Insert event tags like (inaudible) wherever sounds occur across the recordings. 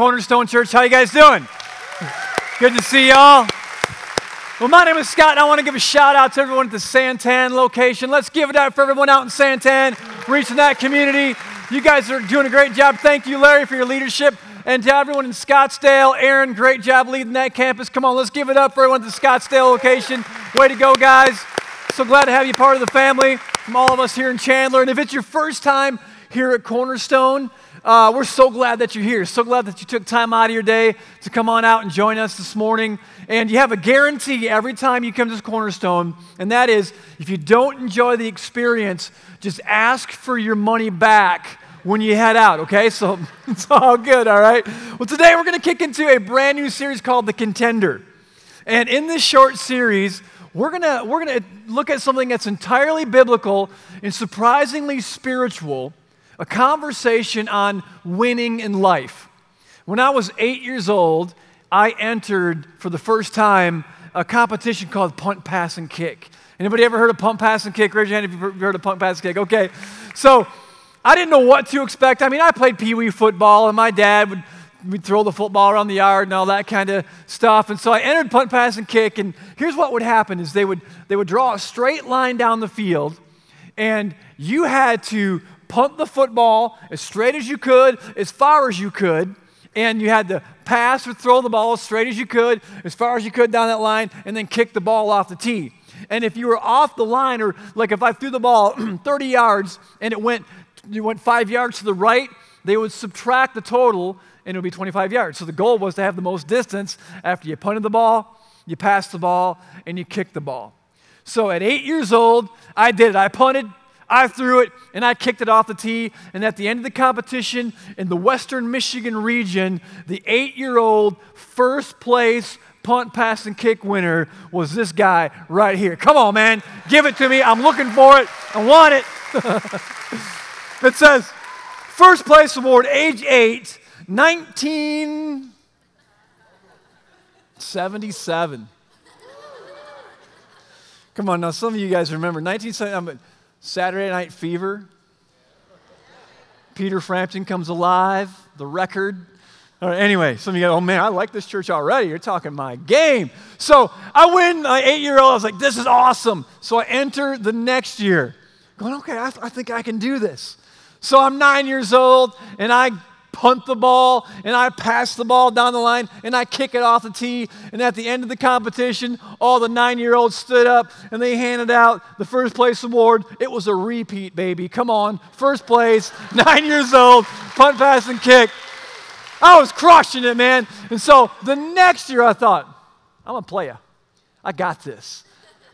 Cornerstone Church, how you guys doing? Good to see y'all. Well, my name is Scott, and I want to give a shout out to everyone at the Santan location. Let's give it up for everyone out in Santan, reaching that community. You guys are doing a great job. Thank you, Larry, for your leadership. And to everyone in Scottsdale, Aaron, great job leading that campus. Come on, let's give it up for everyone at the Scottsdale location. Way to go, guys. So glad to have you part of the family from all of us here in Chandler. And if it's your first time here at Cornerstone, uh, we're so glad that you're here. So glad that you took time out of your day to come on out and join us this morning. And you have a guarantee every time you come to this cornerstone, and that is if you don't enjoy the experience, just ask for your money back when you head out, okay? So (laughs) it's all good, all right? Well, today we're going to kick into a brand new series called The Contender. And in this short series, we're going to we're going to look at something that's entirely biblical and surprisingly spiritual a conversation on winning in life. When I was eight years old, I entered for the first time a competition called punt, pass, and kick. Anybody ever heard of punt, pass, and kick? Raise your hand if you've heard of punt, pass, and kick. Okay. So I didn't know what to expect. I mean, I played pee wee football, and my dad would we'd throw the football around the yard and all that kind of stuff. And so I entered punt, pass, and kick. And here's what would happen: is they would they would draw a straight line down the field, and you had to punt the football as straight as you could, as far as you could, and you had to pass or throw the ball as straight as you could, as far as you could down that line, and then kick the ball off the tee. And if you were off the line, or like if I threw the ball (clears throat) 30 yards and it went, you went five yards to the right, they would subtract the total and it would be 25 yards. So the goal was to have the most distance after you punted the ball, you passed the ball, and you kicked the ball. So at eight years old, I did it. I punted, I threw it and I kicked it off the tee. And at the end of the competition in the Western Michigan region, the eight year old first place punt, pass, and kick winner was this guy right here. Come on, man. Give it to me. I'm looking for it. I want it. (laughs) it says, first place award, age eight, 1977. Come on, now some of you guys remember 1977. Saturday Night Fever. Peter Frampton comes alive, the record. Right, anyway, some of you go, oh man, I like this church already. You're talking my game. So I win my eight year old. I was like, this is awesome. So I enter the next year, going, okay, I, th- I think I can do this. So I'm nine years old and I punt the ball and I pass the ball down the line and I kick it off the tee. And at the end of the competition, all the nine year olds stood up and they handed out the first place award. It was a repeat, baby. Come on. First place, (laughs) nine years old, punt, pass, and kick. I was crushing it, man. And so the next year I thought, I'm a player. I got this.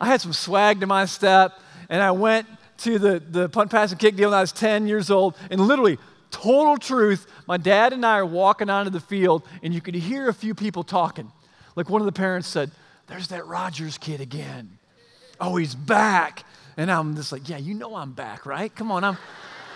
I had some swag to my step and I went to the, the punt, pass, and kick deal when I was 10 years old and literally total truth. My dad and I are walking onto the field, and you could hear a few people talking. Like one of the parents said, There's that Rogers kid again. Oh, he's back. And I'm just like, Yeah, you know I'm back, right? Come on, I'm,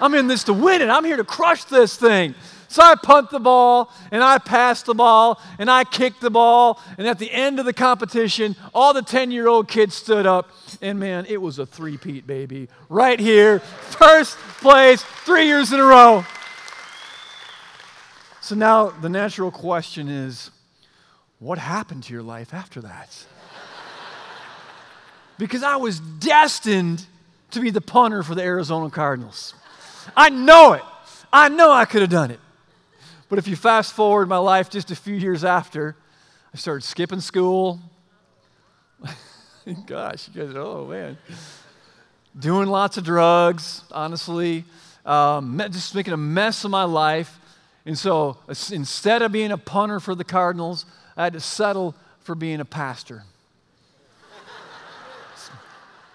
I'm in this to win it. I'm here to crush this thing. So I punt the ball and I pass the ball and I kick the ball. And at the end of the competition, all the 10 year old kids stood up. And man, it was a three-peat, baby. Right here, first place, three years in a row. So now the natural question is what happened to your life after that? because I was destined to be the punter for the Arizona Cardinals. I know it. I know I could have done it. But if you fast forward my life just a few years after, I started skipping school. (laughs) Gosh, you guys, oh man. Doing lots of drugs, honestly. Um, just making a mess of my life. And so instead of being a punter for the Cardinals, I had to settle for being a pastor.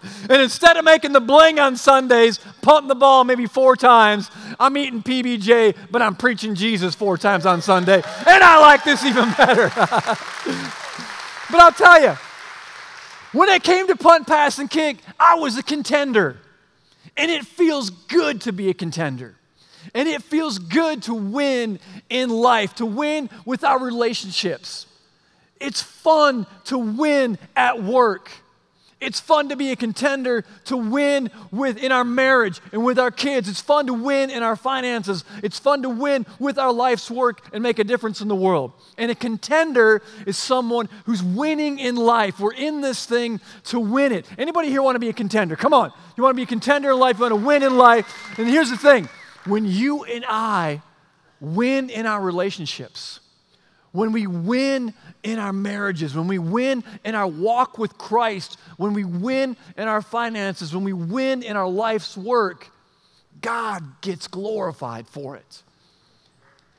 (laughs) and instead of making the bling on Sundays, punting the ball maybe four times, I'm eating PBJ, but I'm preaching Jesus four times on Sunday. And I like this even better. (laughs) but I'll tell you, when it came to punt, pass, and kick, I was a contender. And it feels good to be a contender. And it feels good to win in life, to win with our relationships. It's fun to win at work. It's fun to be a contender to win with in our marriage and with our kids. It's fun to win in our finances. It's fun to win with our life's work and make a difference in the world. And a contender is someone who's winning in life. We're in this thing to win it. Anybody here want to be a contender? Come on. You want to be a contender in life, you want to win in life. And here's the thing. When you and I win in our relationships, when we win in our marriages, when we win in our walk with Christ, when we win in our finances, when we win in our life's work, God gets glorified for it.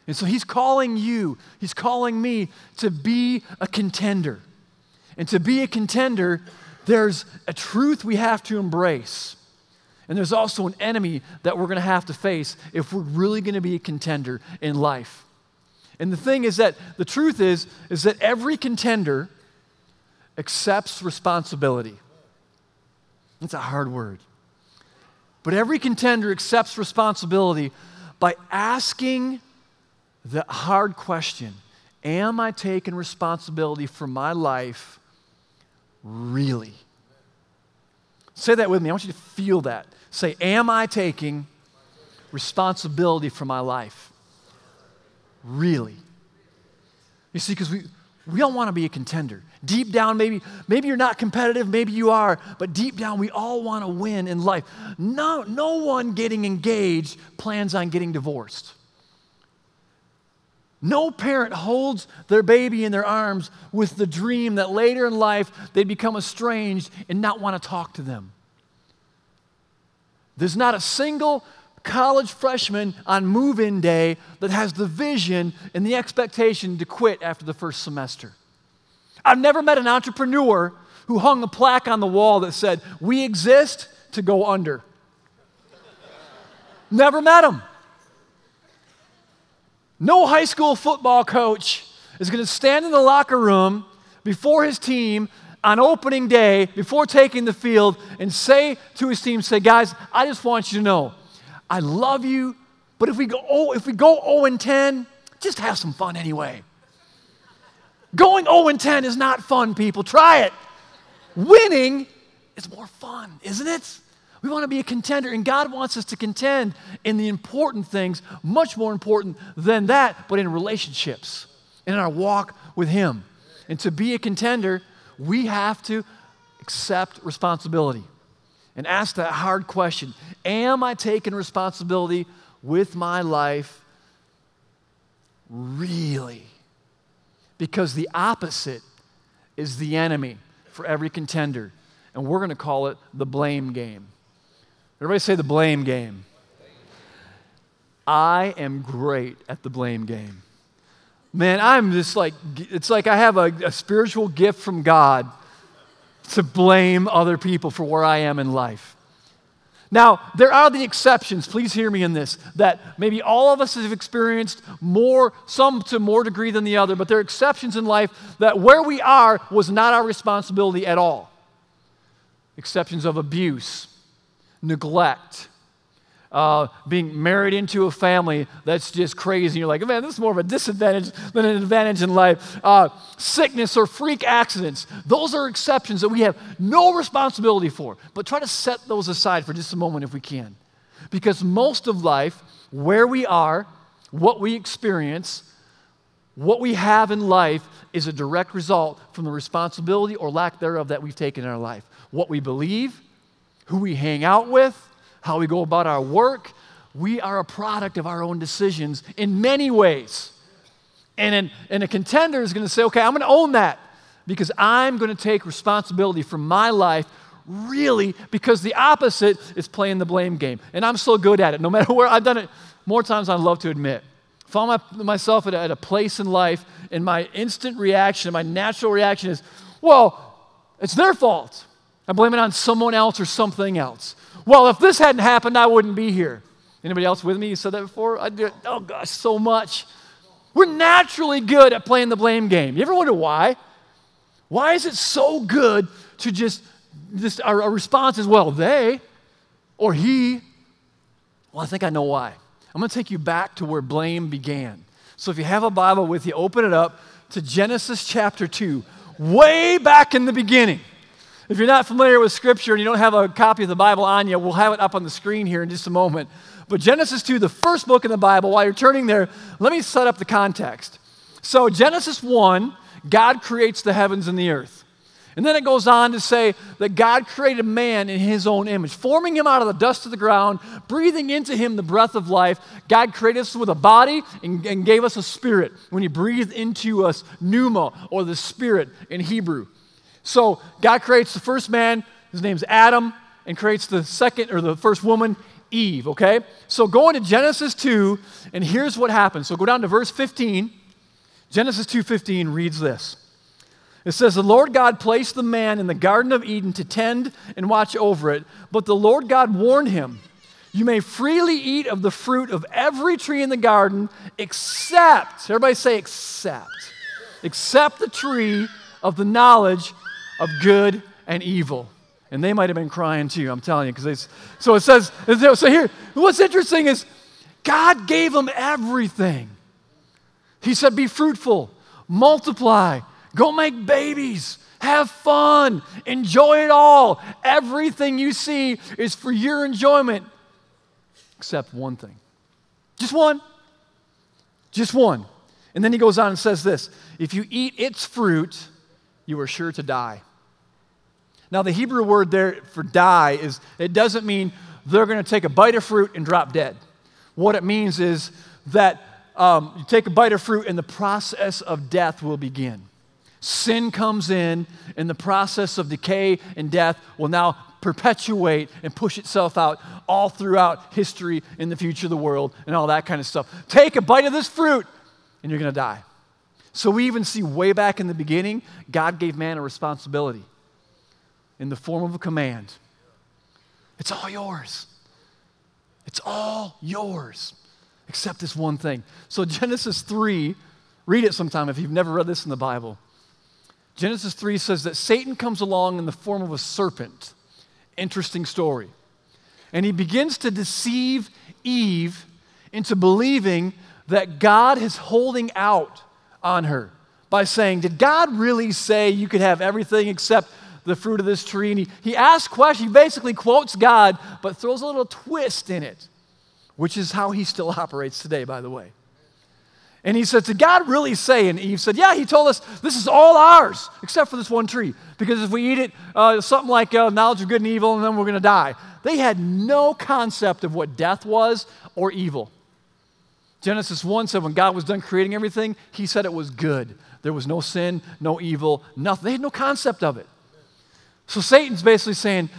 And so He's calling you, He's calling me to be a contender. And to be a contender, there's a truth we have to embrace. And there's also an enemy that we're going to have to face if we're really going to be a contender in life. And the thing is that the truth is is that every contender accepts responsibility. It's a hard word. But every contender accepts responsibility by asking the hard question Am I taking responsibility for my life really? Say that with me. I want you to feel that. Say, Am I taking responsibility for my life? Really. You see, because we, we all want to be a contender. Deep down, maybe, maybe you're not competitive, maybe you are, but deep down, we all want to win in life. No, no one getting engaged plans on getting divorced. No parent holds their baby in their arms with the dream that later in life they'd become estranged and not want to talk to them. There's not a single college freshman on move in day that has the vision and the expectation to quit after the first semester. I've never met an entrepreneur who hung a plaque on the wall that said, We exist to go under. never met him. No high school football coach is going to stand in the locker room before his team on opening day, before taking the field, and say to his team, say, guys, I just want you to know, I love you, but if we go, oh, if we go 0 and 10, just have some fun anyway. Going 0 and 10 is not fun, people. Try it. Winning is more fun, isn't it? We want to be a contender, and God wants us to contend in the important things, much more important than that, but in relationships, in our walk with Him. And to be a contender, we have to accept responsibility and ask that hard question Am I taking responsibility with my life really? Because the opposite is the enemy for every contender. And we're going to call it the blame game. Everybody say the blame game. I am great at the blame game. Man, I'm just like, it's like I have a, a spiritual gift from God to blame other people for where I am in life. Now, there are the exceptions, please hear me in this, that maybe all of us have experienced more, some to more degree than the other, but there are exceptions in life that where we are was not our responsibility at all. Exceptions of abuse, neglect, uh, being married into a family that's just crazy. You're like, man, this is more of a disadvantage than an advantage in life. Uh, sickness or freak accidents, those are exceptions that we have no responsibility for. But try to set those aside for just a moment if we can. Because most of life, where we are, what we experience, what we have in life is a direct result from the responsibility or lack thereof that we've taken in our life. What we believe, who we hang out with, how we go about our work. We are a product of our own decisions in many ways. And, an, and a contender is going to say, okay, I'm going to own that because I'm going to take responsibility for my life really because the opposite is playing the blame game. And I'm so good at it. No matter (laughs) where I've done it more times than I love to admit. Found my, myself at a, at a place in life, and my instant reaction, my natural reaction is, well, it's their fault. I blame it on someone else or something else. Well, if this hadn't happened, I wouldn't be here. Anybody else with me? You said that before? I do. Oh gosh, so much. We're naturally good at playing the blame game. You ever wonder why? Why is it so good to just, just our, our response is, well, they or he? Well, I think I know why. I'm going to take you back to where blame began. So if you have a Bible with you, open it up to Genesis chapter 2, way back in the beginning. If you're not familiar with Scripture and you don't have a copy of the Bible on you, we'll have it up on the screen here in just a moment. But Genesis 2, the first book in the Bible, while you're turning there, let me set up the context. So, Genesis 1, God creates the heavens and the earth. And then it goes on to say that God created man in his own image, forming him out of the dust of the ground, breathing into him the breath of life. God created us with a body and, and gave us a spirit when he breathed into us pneuma, or the spirit in Hebrew. So God creates the first man, his name's Adam, and creates the second or the first woman, Eve, okay? So go into Genesis 2, and here's what happens. So go down to verse 15. Genesis 2:15 reads this. It says, The Lord God placed the man in the Garden of Eden to tend and watch over it, but the Lord God warned him, You may freely eat of the fruit of every tree in the garden, except, everybody say, except, except the tree of the knowledge of good and evil. And they might have been crying too, I'm telling you, because so it says, so here, what's interesting is God gave them everything. He said, Be fruitful, multiply, Go make babies. Have fun. Enjoy it all. Everything you see is for your enjoyment, except one thing. Just one. Just one. And then he goes on and says this If you eat its fruit, you are sure to die. Now, the Hebrew word there for die is, it doesn't mean they're going to take a bite of fruit and drop dead. What it means is that um, you take a bite of fruit and the process of death will begin. Sin comes in, and the process of decay and death will now perpetuate and push itself out all throughout history in the future of the world and all that kind of stuff. Take a bite of this fruit, and you're going to die. So we even see way back in the beginning, God gave man a responsibility in the form of a command. It's all yours. It's all yours, except this one thing. So, Genesis 3, read it sometime if you've never read this in the Bible. Genesis 3 says that Satan comes along in the form of a serpent. Interesting story. And he begins to deceive Eve into believing that God is holding out on her by saying, Did God really say you could have everything except the fruit of this tree? And he, he asks questions, he basically quotes God, but throws a little twist in it, which is how he still (laughs) operates today, by the way. And he said, Did God really say? And Eve said, Yeah, he told us this is all ours, except for this one tree. Because if we eat it, uh, something like uh, knowledge of good and evil, and then we're going to die. They had no concept of what death was or evil. Genesis 1 said, when God was done creating everything, he said it was good. There was no sin, no evil, nothing. They had no concept of it. So Satan's basically saying,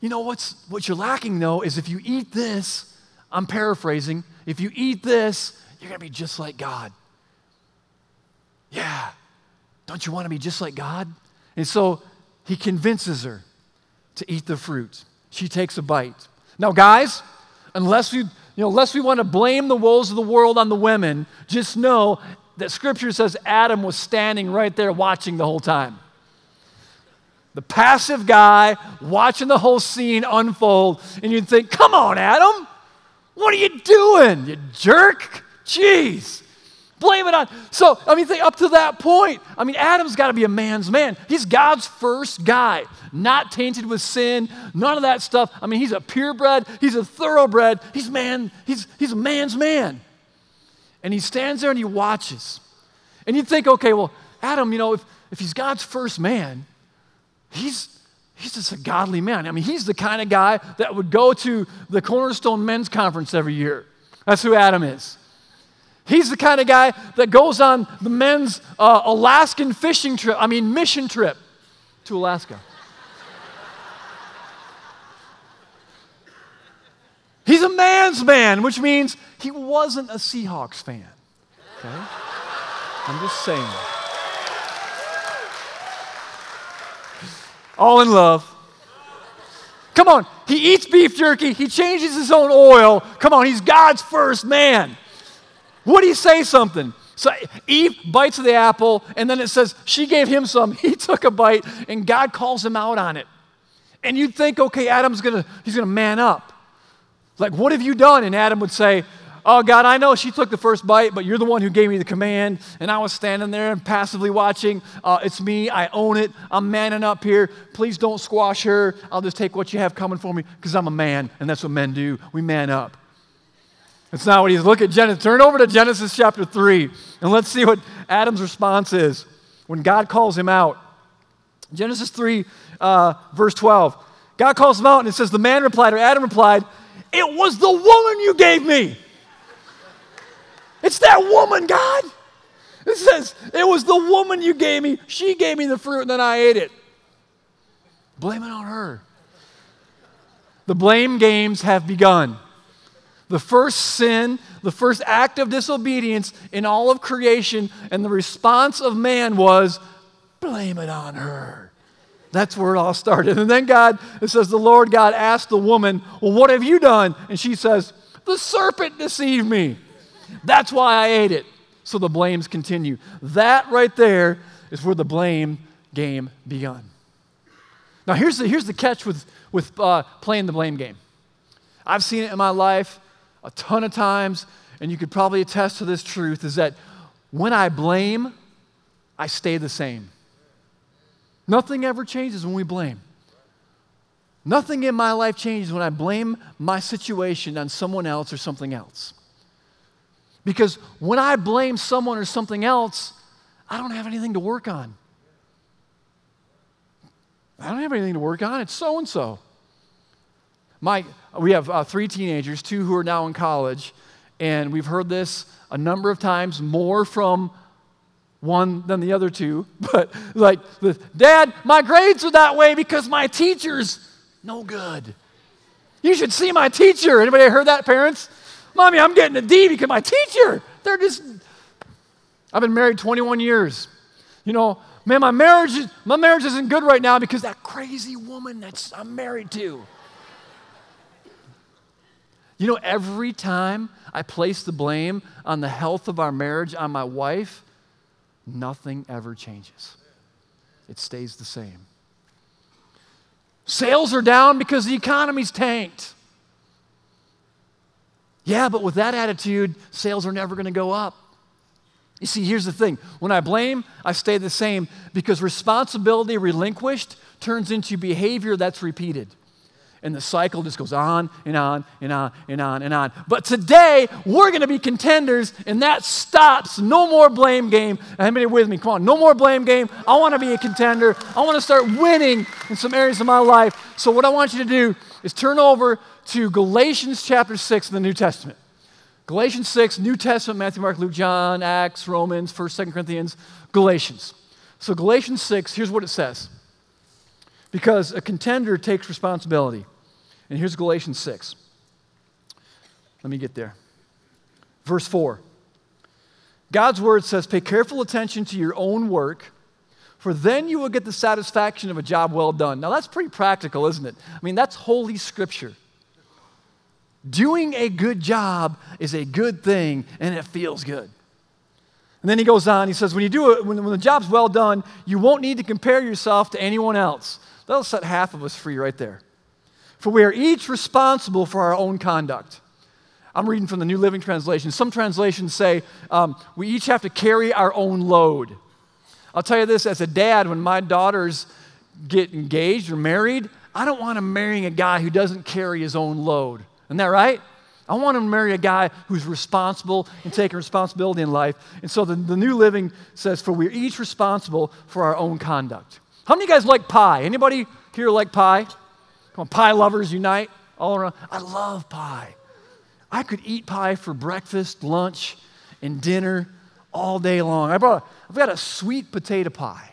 you know what's what you're lacking though is if you eat this, I'm paraphrasing, if you eat this, you're going to be just like God. Yeah. Don't you want to be just like God? And so he convinces her to eat the fruit. She takes a bite. Now, guys, unless we, you know, unless we want to blame the woes of the world on the women, just know that scripture says Adam was standing right there watching the whole time. The passive guy watching the whole scene unfold, and you'd think, come on, Adam, what are you doing, you jerk? Jeez. Blame it on. So, I mean, think up to that point. I mean, Adam's got to be a man's man. He's God's first guy, not tainted with sin, none of that stuff. I mean, he's a purebred, he's a thoroughbred, he's man, he's, he's a man's man. And he stands there and he watches. And you think, okay, well, Adam, you know, if, if he's God's first man, he's he's just a godly man. I mean, he's the kind of guy that would go to the Cornerstone Men's Conference every year. That's who Adam is. He's the kind of guy that goes on the men's uh, Alaskan fishing trip, I mean, mission trip to Alaska. He's a man's man, which means he wasn't a Seahawks fan. Okay? I'm just saying. All in love. Come on, he eats beef jerky, he changes his own oil. Come on, he's God's first man. Would he say something? So Eve bites the apple, and then it says she gave him some. (laughs) He took a bite, and God calls him out on it. And you'd think, okay, Adam's gonna, he's gonna man up. Like, what have you done? And Adam would say, Oh, God, I know she took the first bite, but you're the one who gave me the command. And I was standing there and passively watching. Uh, it's me. I own it. I'm manning up here. Please don't squash her. I'll just take what you have coming for me because I'm a man, and that's what men do. We man up. That's not what he's. Look at Genesis. Turn over to Genesis chapter 3, and let's see what Adam's response is when God calls him out. Genesis 3, uh, verse 12. God calls him out, and it says, The man replied, or Adam replied, It was the woman you gave me. It's that woman, God. It says, It was the woman you gave me. She gave me the fruit, and then I ate it. Blame it on her. The blame games have begun. The first sin, the first act of disobedience in all of creation, and the response of man was, blame it on her. That's where it all started. And then God, it says, the Lord God asked the woman, Well, what have you done? And she says, The serpent deceived me. That's why I ate it. So the blames continue. That right there is where the blame game begun. Now, here's the, here's the catch with, with uh, playing the blame game. I've seen it in my life a ton of times, and you could probably attest to this truth is that when I blame, I stay the same. Nothing ever changes when we blame. Nothing in my life changes when I blame my situation on someone else or something else. Because when I blame someone or something else, I don't have anything to work on. I don't have anything to work on. It's so and so. My, we have uh, three teenagers, two who are now in college, and we've heard this a number of times, more from one than the other two. (laughs) But like, Dad, my grades are that way because my teacher's no good. You should see my teacher. Anybody heard that, parents? Mommy, I'm getting a D because my teacher, they're just. I've been married 21 years. You know, man, my marriage, my marriage isn't good right now because that crazy woman that's I'm married to. You know, every time I place the blame on the health of our marriage on my wife, nothing ever changes. It stays the same. Sales are down because the economy's tanked. Yeah, but with that attitude, sales are never going to go up. You see, here's the thing when I blame, I stay the same because responsibility relinquished turns into behavior that's repeated. And the cycle just goes on and on and on and on and on. But today, we're going to be contenders, and that stops. No more blame game. Anybody with me? Come on, no more blame game. I want to be a contender. I want to start winning in some areas of my life. So, what I want you to do is turn over to Galatians chapter 6 in the New Testament. Galatians 6, New Testament, Matthew, Mark, Luke, John, Acts, Romans, 1st, 2nd Corinthians, Galatians. So, Galatians 6, here's what it says. Because a contender takes responsibility. And here's Galatians 6. Let me get there. Verse 4. God's word says, Pay careful attention to your own work, for then you will get the satisfaction of a job well done. Now, that's pretty practical, isn't it? I mean, that's holy scripture. Doing a good job is a good thing, and it feels good. And then he goes on, he says, When you do it, when, when the job's well done, you won't need to compare yourself to anyone else. That'll set half of us free right there. For we are each responsible for our own conduct. I'm reading from the New Living Translation. Some translations say um, we each have to carry our own load. I'll tell you this as a dad, when my daughters get engaged or married, I don't want them marrying a guy who doesn't carry his own load. Isn't that right? I want to marry a guy who's responsible and taking responsibility in life. And so the, the New Living says, for we're each responsible for our own conduct. How many of you guys like pie? Anybody here like pie? Come on, pie lovers unite all around. I love pie. I could eat pie for breakfast, lunch, and dinner all day long. I brought I've got a sweet potato pie.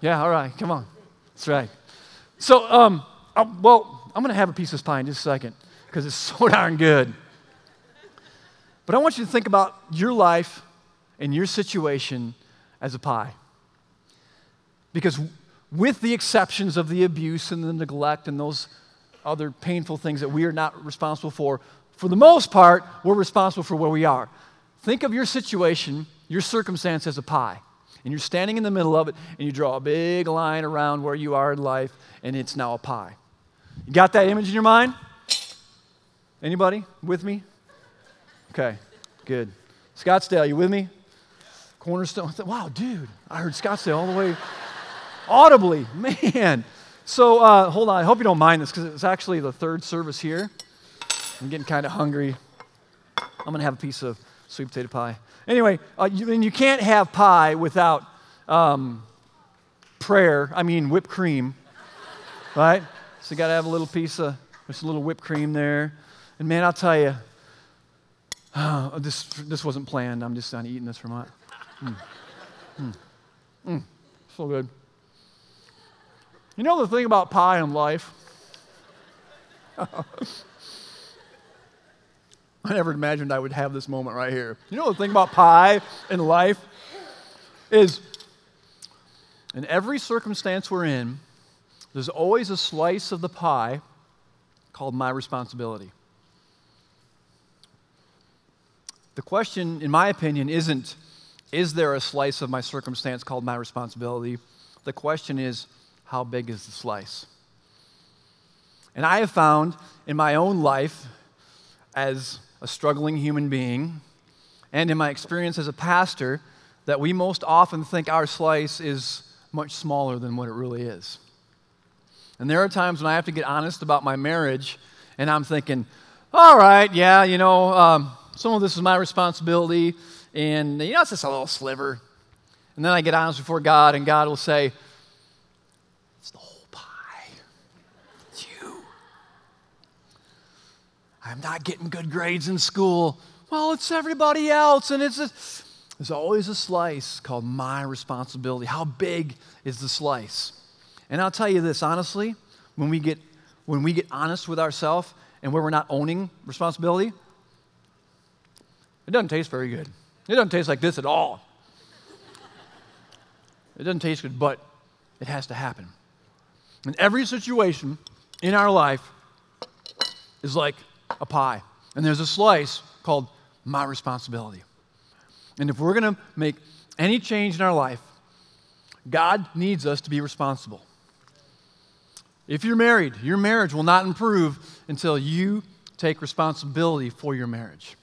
Yeah, all right, come on. That's right. So, um, I, well, I'm going to have a piece of this pie in just a second because it's (laughs) so darn good. But I want you to think about your life and your situation as a pie. Because with the exceptions of the abuse and the neglect and those other painful things that we are not responsible for, for the most part, we're responsible for where we are. Think of your situation, your circumstance as a pie. And you're standing in the middle of it, and you draw a big line around where you are in life, and it's now a pie. You got that image in your mind? Anybody with me? Okay, good. Scottsdale, you with me? Cornerstone. Wow, dude, I heard Scottsdale all the way audibly. Man. So uh, hold on. I hope you don't mind this because it's actually the third service here. I'm getting kind of hungry. I'm going to have a piece of sweet potato pie. Anyway, uh, you, and you can't have pie without um, prayer. I mean, whipped cream, right? So you got to have a little piece of, there's a little whipped cream there. And man, I'll tell you, (sighs) this, this wasn't planned. I'm just not eating this for my. Mm. Mm. Mm. So good. You know the thing about pie in life? (laughs) I never imagined I would have this moment right here. You know the thing about pie in life is in every circumstance we're in, there's always a slice of the pie called my responsibility. The question, in my opinion, isn't is there a slice of my circumstance called my responsibility? The question is how big is the slice? And I have found in my own life as a struggling human being, and in my experience as a pastor, that we most often think our slice is much smaller than what it really is. And there are times when I have to get honest about my marriage, and I'm thinking, all right, yeah, you know, um, some of this is my responsibility, and, you know, it's just a little sliver. And then I get honest before God, and God will say, it's the whole pie. It's you. I'm not getting good grades in school. Well, it's everybody else, and it's a, there's always a slice called my responsibility. How big is the slice? And I'll tell you this honestly, when we get when we get honest with ourselves and where we're not owning responsibility, it doesn't taste very good. It doesn't taste like this at all. It doesn't taste good, but it has to happen. And every situation in our life is like a pie. And there's a slice called my responsibility. And if we're going to make any change in our life, God needs us to be responsible. If you're married, your marriage will not improve until you take responsibility for your marriage.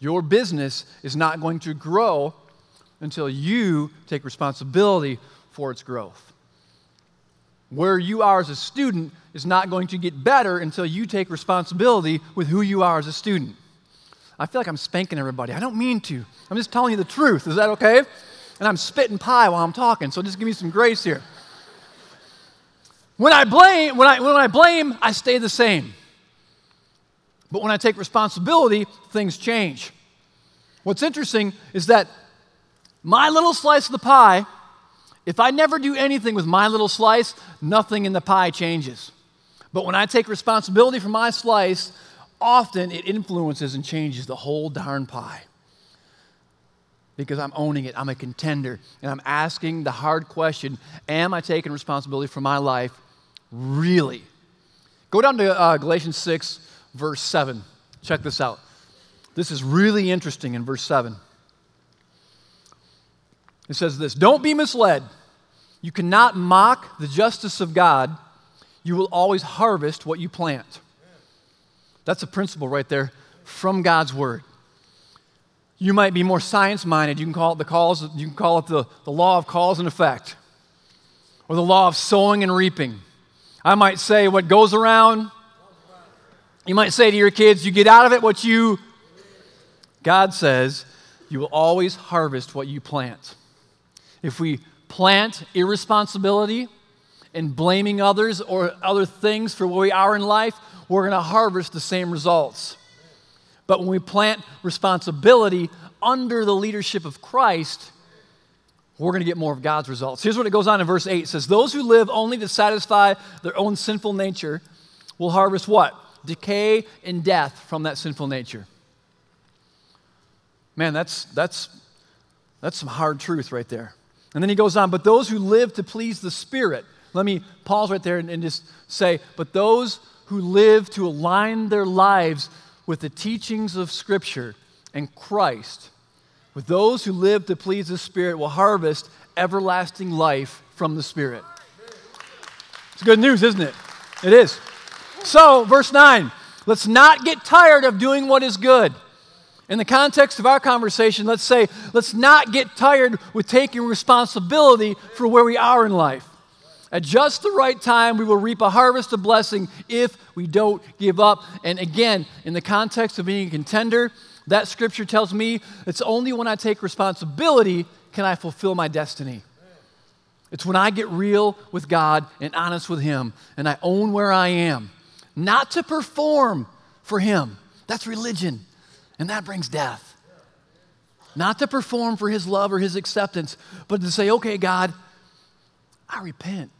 Your business is not going to grow until you take responsibility for its growth. Where you are as a student is not going to get better until you take responsibility with who you are as a student. I feel like I'm spanking everybody. I don't mean to. I'm just telling you the truth. Is that okay? And I'm spitting pie while I'm talking, so just give me some grace here. When I blame, when I, when I blame, I stay the same. But when I take responsibility, things change. What's interesting is that my little slice of the pie, if I never do anything with my little slice, nothing in the pie changes. But when I take responsibility for my slice, often it influences and changes the whole darn pie. Because I'm owning it, I'm a contender, and I'm asking the hard question Am I taking responsibility for my life really? Go down to uh, Galatians 6, verse 7. Check this out. This is really interesting in verse 7. It says this Don't be misled. You cannot mock the justice of God. You will always harvest what you plant. That's a principle right there from God's word. You might be more science minded. You can call it the cause, you can call it the, the law of cause and effect, or the law of sowing and reaping. I might say what goes around. You might say to your kids, you get out of it what you. God says, you will always harvest what you plant. If we plant irresponsibility and blaming others or other things for where we are in life, we're going to harvest the same results. But when we plant responsibility under the leadership of Christ, we're going to get more of God's results. Here's what it goes on in verse 8 it says, Those who live only to satisfy their own sinful nature will harvest what? Decay and death from that sinful nature. Man, that's, that's, that's some hard truth right there. And then he goes on, but those who live to please the Spirit, let me pause right there and, and just say, but those who live to align their lives with the teachings of Scripture and Christ, with those who live to please the Spirit, will harvest everlasting life from the Spirit. It's good news, isn't it? It is. So, verse 9 Let's not get tired of doing what is good. In the context of our conversation, let's say, let's not get tired with taking responsibility for where we are in life. At just the right time, we will reap a harvest of blessing if we don't give up. And again, in the context of being a contender, that scripture tells me it's only when I take responsibility can I fulfill my destiny. It's when I get real with God and honest with Him and I own where I am, not to perform for Him. That's religion, and that brings death. Not to perform for His love or His acceptance, but to say, okay, God, I repent.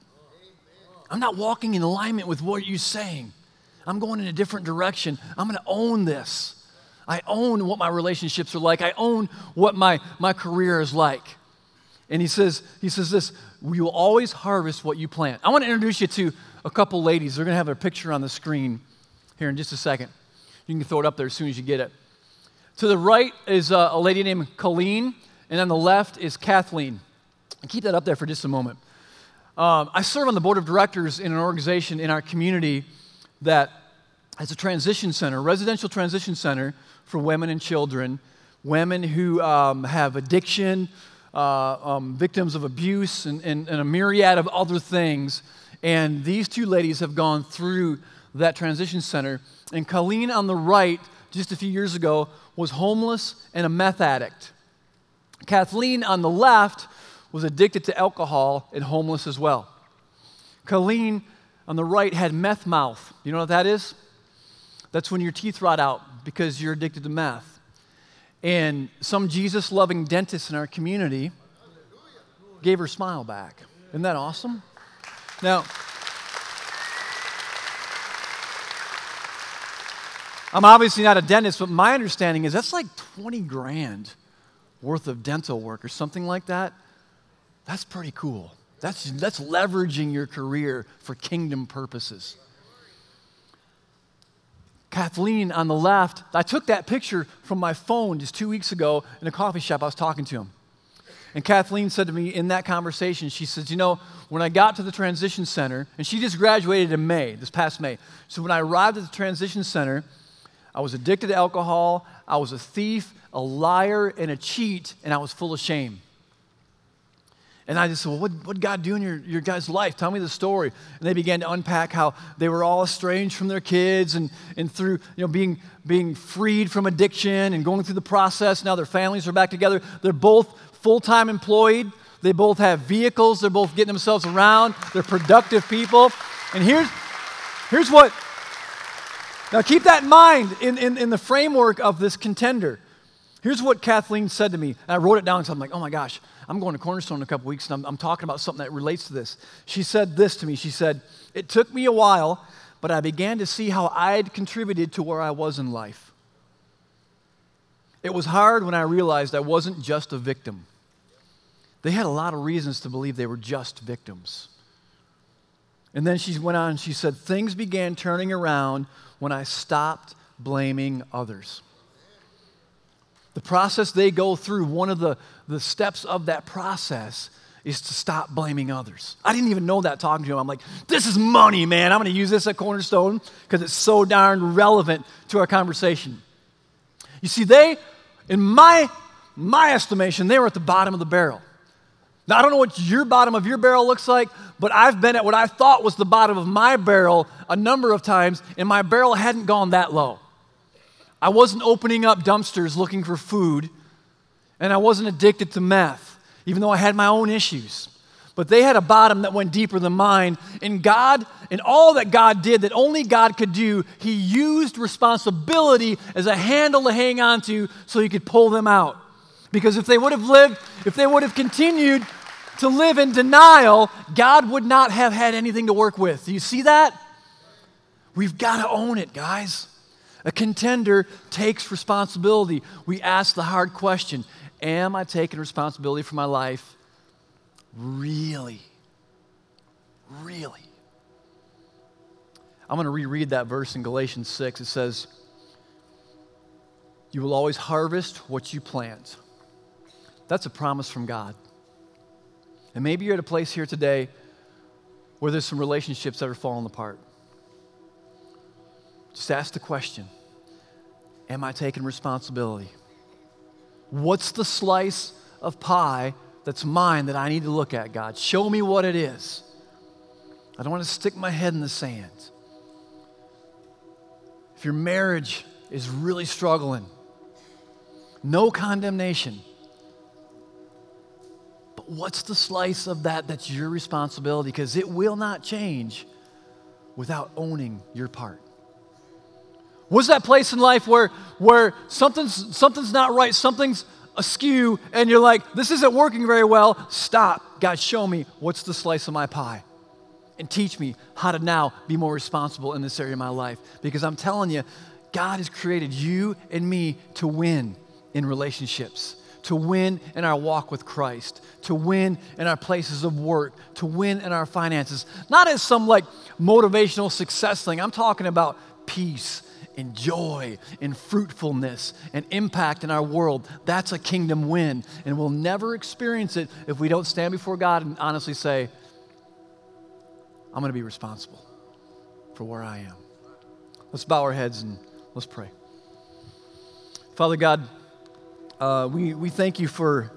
I'm not walking in alignment with what you're saying. I'm going in a different direction. I'm going to own this. I own what my relationships are like. I own what my, my career is like. And he says, he says this, you will always harvest what you plant. I want to introduce you to a couple ladies. They're going to have a picture on the screen here in just a second. You can throw it up there as soon as you get it. To the right is a, a lady named Colleen, and on the left is Kathleen. Keep that up there for just a moment. Um, I serve on the board of directors in an organization in our community that has a transition center, residential transition center for women and children, women who um, have addiction, uh, um, victims of abuse, and, and, and a myriad of other things. And these two ladies have gone through that transition center. And Colleen on the right, just a few years ago, was homeless and a meth addict. Kathleen on the left was addicted to alcohol and homeless as well. Colleen on the right had meth mouth. You know what that is? That's when your teeth rot out because you're addicted to meth. And some Jesus loving dentist in our community gave her smile back. Isn't that awesome? Now, I'm obviously not a dentist, but my understanding is that's like 20 grand worth of dental work or something like that. That's pretty cool. That's, that's leveraging your career for kingdom purposes. Kathleen on the left, I took that picture from my phone just two weeks ago in a coffee shop. I was talking to him. And Kathleen said to me in that conversation, she says, You know, when I got to the transition center, and she just graduated in May, this past May. So when I arrived at the transition center, I was addicted to alcohol, I was a thief, a liar, and a cheat, and I was full of shame. And I just said, well, what, what God do in your, your guys' life? Tell me the story. And they began to unpack how they were all estranged from their kids and, and through you know, being, being freed from addiction and going through the process. Now their families are back together. They're both full time employed. They both have vehicles. They're both getting themselves around. They're productive people. And here's, here's what, now keep that in mind in, in, in the framework of this contender. Here's what Kathleen said to me. And I wrote it down because I'm like, oh my gosh, I'm going to Cornerstone in a couple weeks and I'm, I'm talking about something that relates to this. She said this to me. She said, It took me a while, but I began to see how I'd contributed to where I was in life. It was hard when I realized I wasn't just a victim. They had a lot of reasons to believe they were just victims. And then she went on, and she said, Things began turning around when I stopped blaming others. The process they go through, one of the, the steps of that process is to stop blaming others. I didn't even know that talking to him. I'm like, this is money, man. I'm going to use this at Cornerstone because it's so darn relevant to our conversation. You see, they, in my, my estimation, they were at the bottom of the barrel. Now, I don't know what your bottom of your barrel looks like, but I've been at what I thought was the bottom of my barrel a number of times, and my barrel hadn't gone that low. I wasn't opening up dumpsters looking for food, and I wasn't addicted to meth, even though I had my own issues. But they had a bottom that went deeper than mine. And God, and all that God did that only God could do, He used responsibility as a handle to hang on to so He could pull them out. Because if they would have lived, if they would have continued to live in denial, God would not have had anything to work with. Do you see that? We've got to own it, guys. A contender takes responsibility. We ask the hard question Am I taking responsibility for my life? Really? Really? I'm going to reread that verse in Galatians 6. It says, You will always harvest what you plant. That's a promise from God. And maybe you're at a place here today where there's some relationships that are falling apart Just ask the question Am I taking responsibility? What's the slice of pie that's mine that I need to look at, God? Show me what it is. I don't want to stick my head in the sand. If your marriage is really struggling, no condemnation. But what's the slice of that that's your responsibility? Because it will not change without owning your part. Was that place in life where, where something's, something's not right, something's askew, and you're like, this isn't working very well? Stop. God, show me what's the slice of my pie. And teach me how to now be more responsible in this area of my life. Because I'm telling you, God has created you and me to win in relationships, to win in our walk with Christ, to win in our places of work, to win in our finances. Not as some like motivational success thing. I'm talking about peace and joy and fruitfulness and impact in our world. That's a kingdom win. And we'll never experience it if we don't stand before God and honestly say, I'm going to be responsible for where I am. Let's bow our heads and let's pray. Father God, uh, we, we thank you for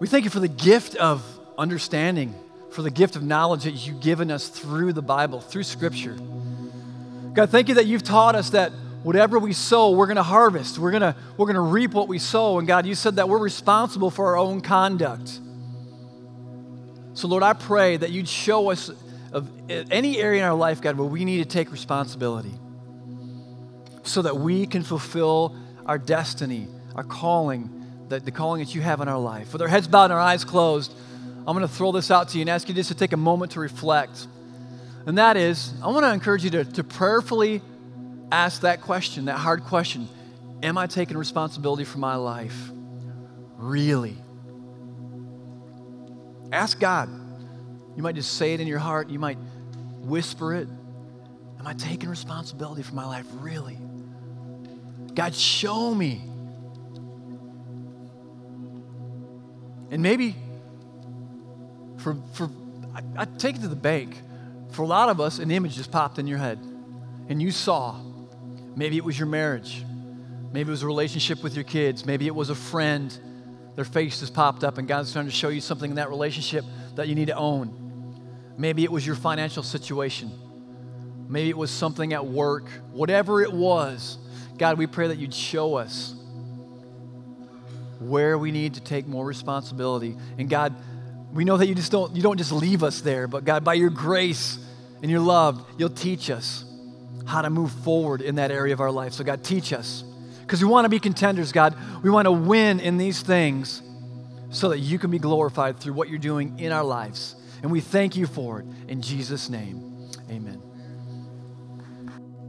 we thank you for the gift of understanding, for the gift of knowledge that you've given us through the Bible, through Scripture. God, thank you that you've taught us that whatever we sow, we're going to harvest. We're going to we're going to reap what we sow. And God, you said that we're responsible for our own conduct. So, Lord, I pray that you'd show us of eh, any area in our life, God, where we need to take responsibility so that we can fulfill our destiny, our calling, the, the calling that you have in our life. With our heads bowed and our eyes closed, I'm going to throw this out to you and ask you just to take a moment to reflect. And that is, I want to encourage you to, to prayerfully ask that question, that hard question Am I taking responsibility for my life? Really? Ask God. You might just say it in your heart, you might whisper it. Am I taking responsibility for my life? Really? God, show me. And maybe for, for I, I take it to the bank. For a lot of us, an image just popped in your head and you saw. Maybe it was your marriage. Maybe it was a relationship with your kids. Maybe it was a friend. Their face just popped up and God's trying to show you something in that relationship that you need to own. Maybe it was your financial situation. Maybe it was something at work. Whatever it was, God, we pray that you'd show us where we need to take more responsibility. And God, we know that you just don't you don't just leave us there, but God, by your grace and your love, you'll teach us how to move forward in that area of our life. So God, teach us. Because we want to be contenders, God. We want to win in these things so that you can be glorified through what you're doing in our lives. And we thank you for it. In Jesus' name, amen.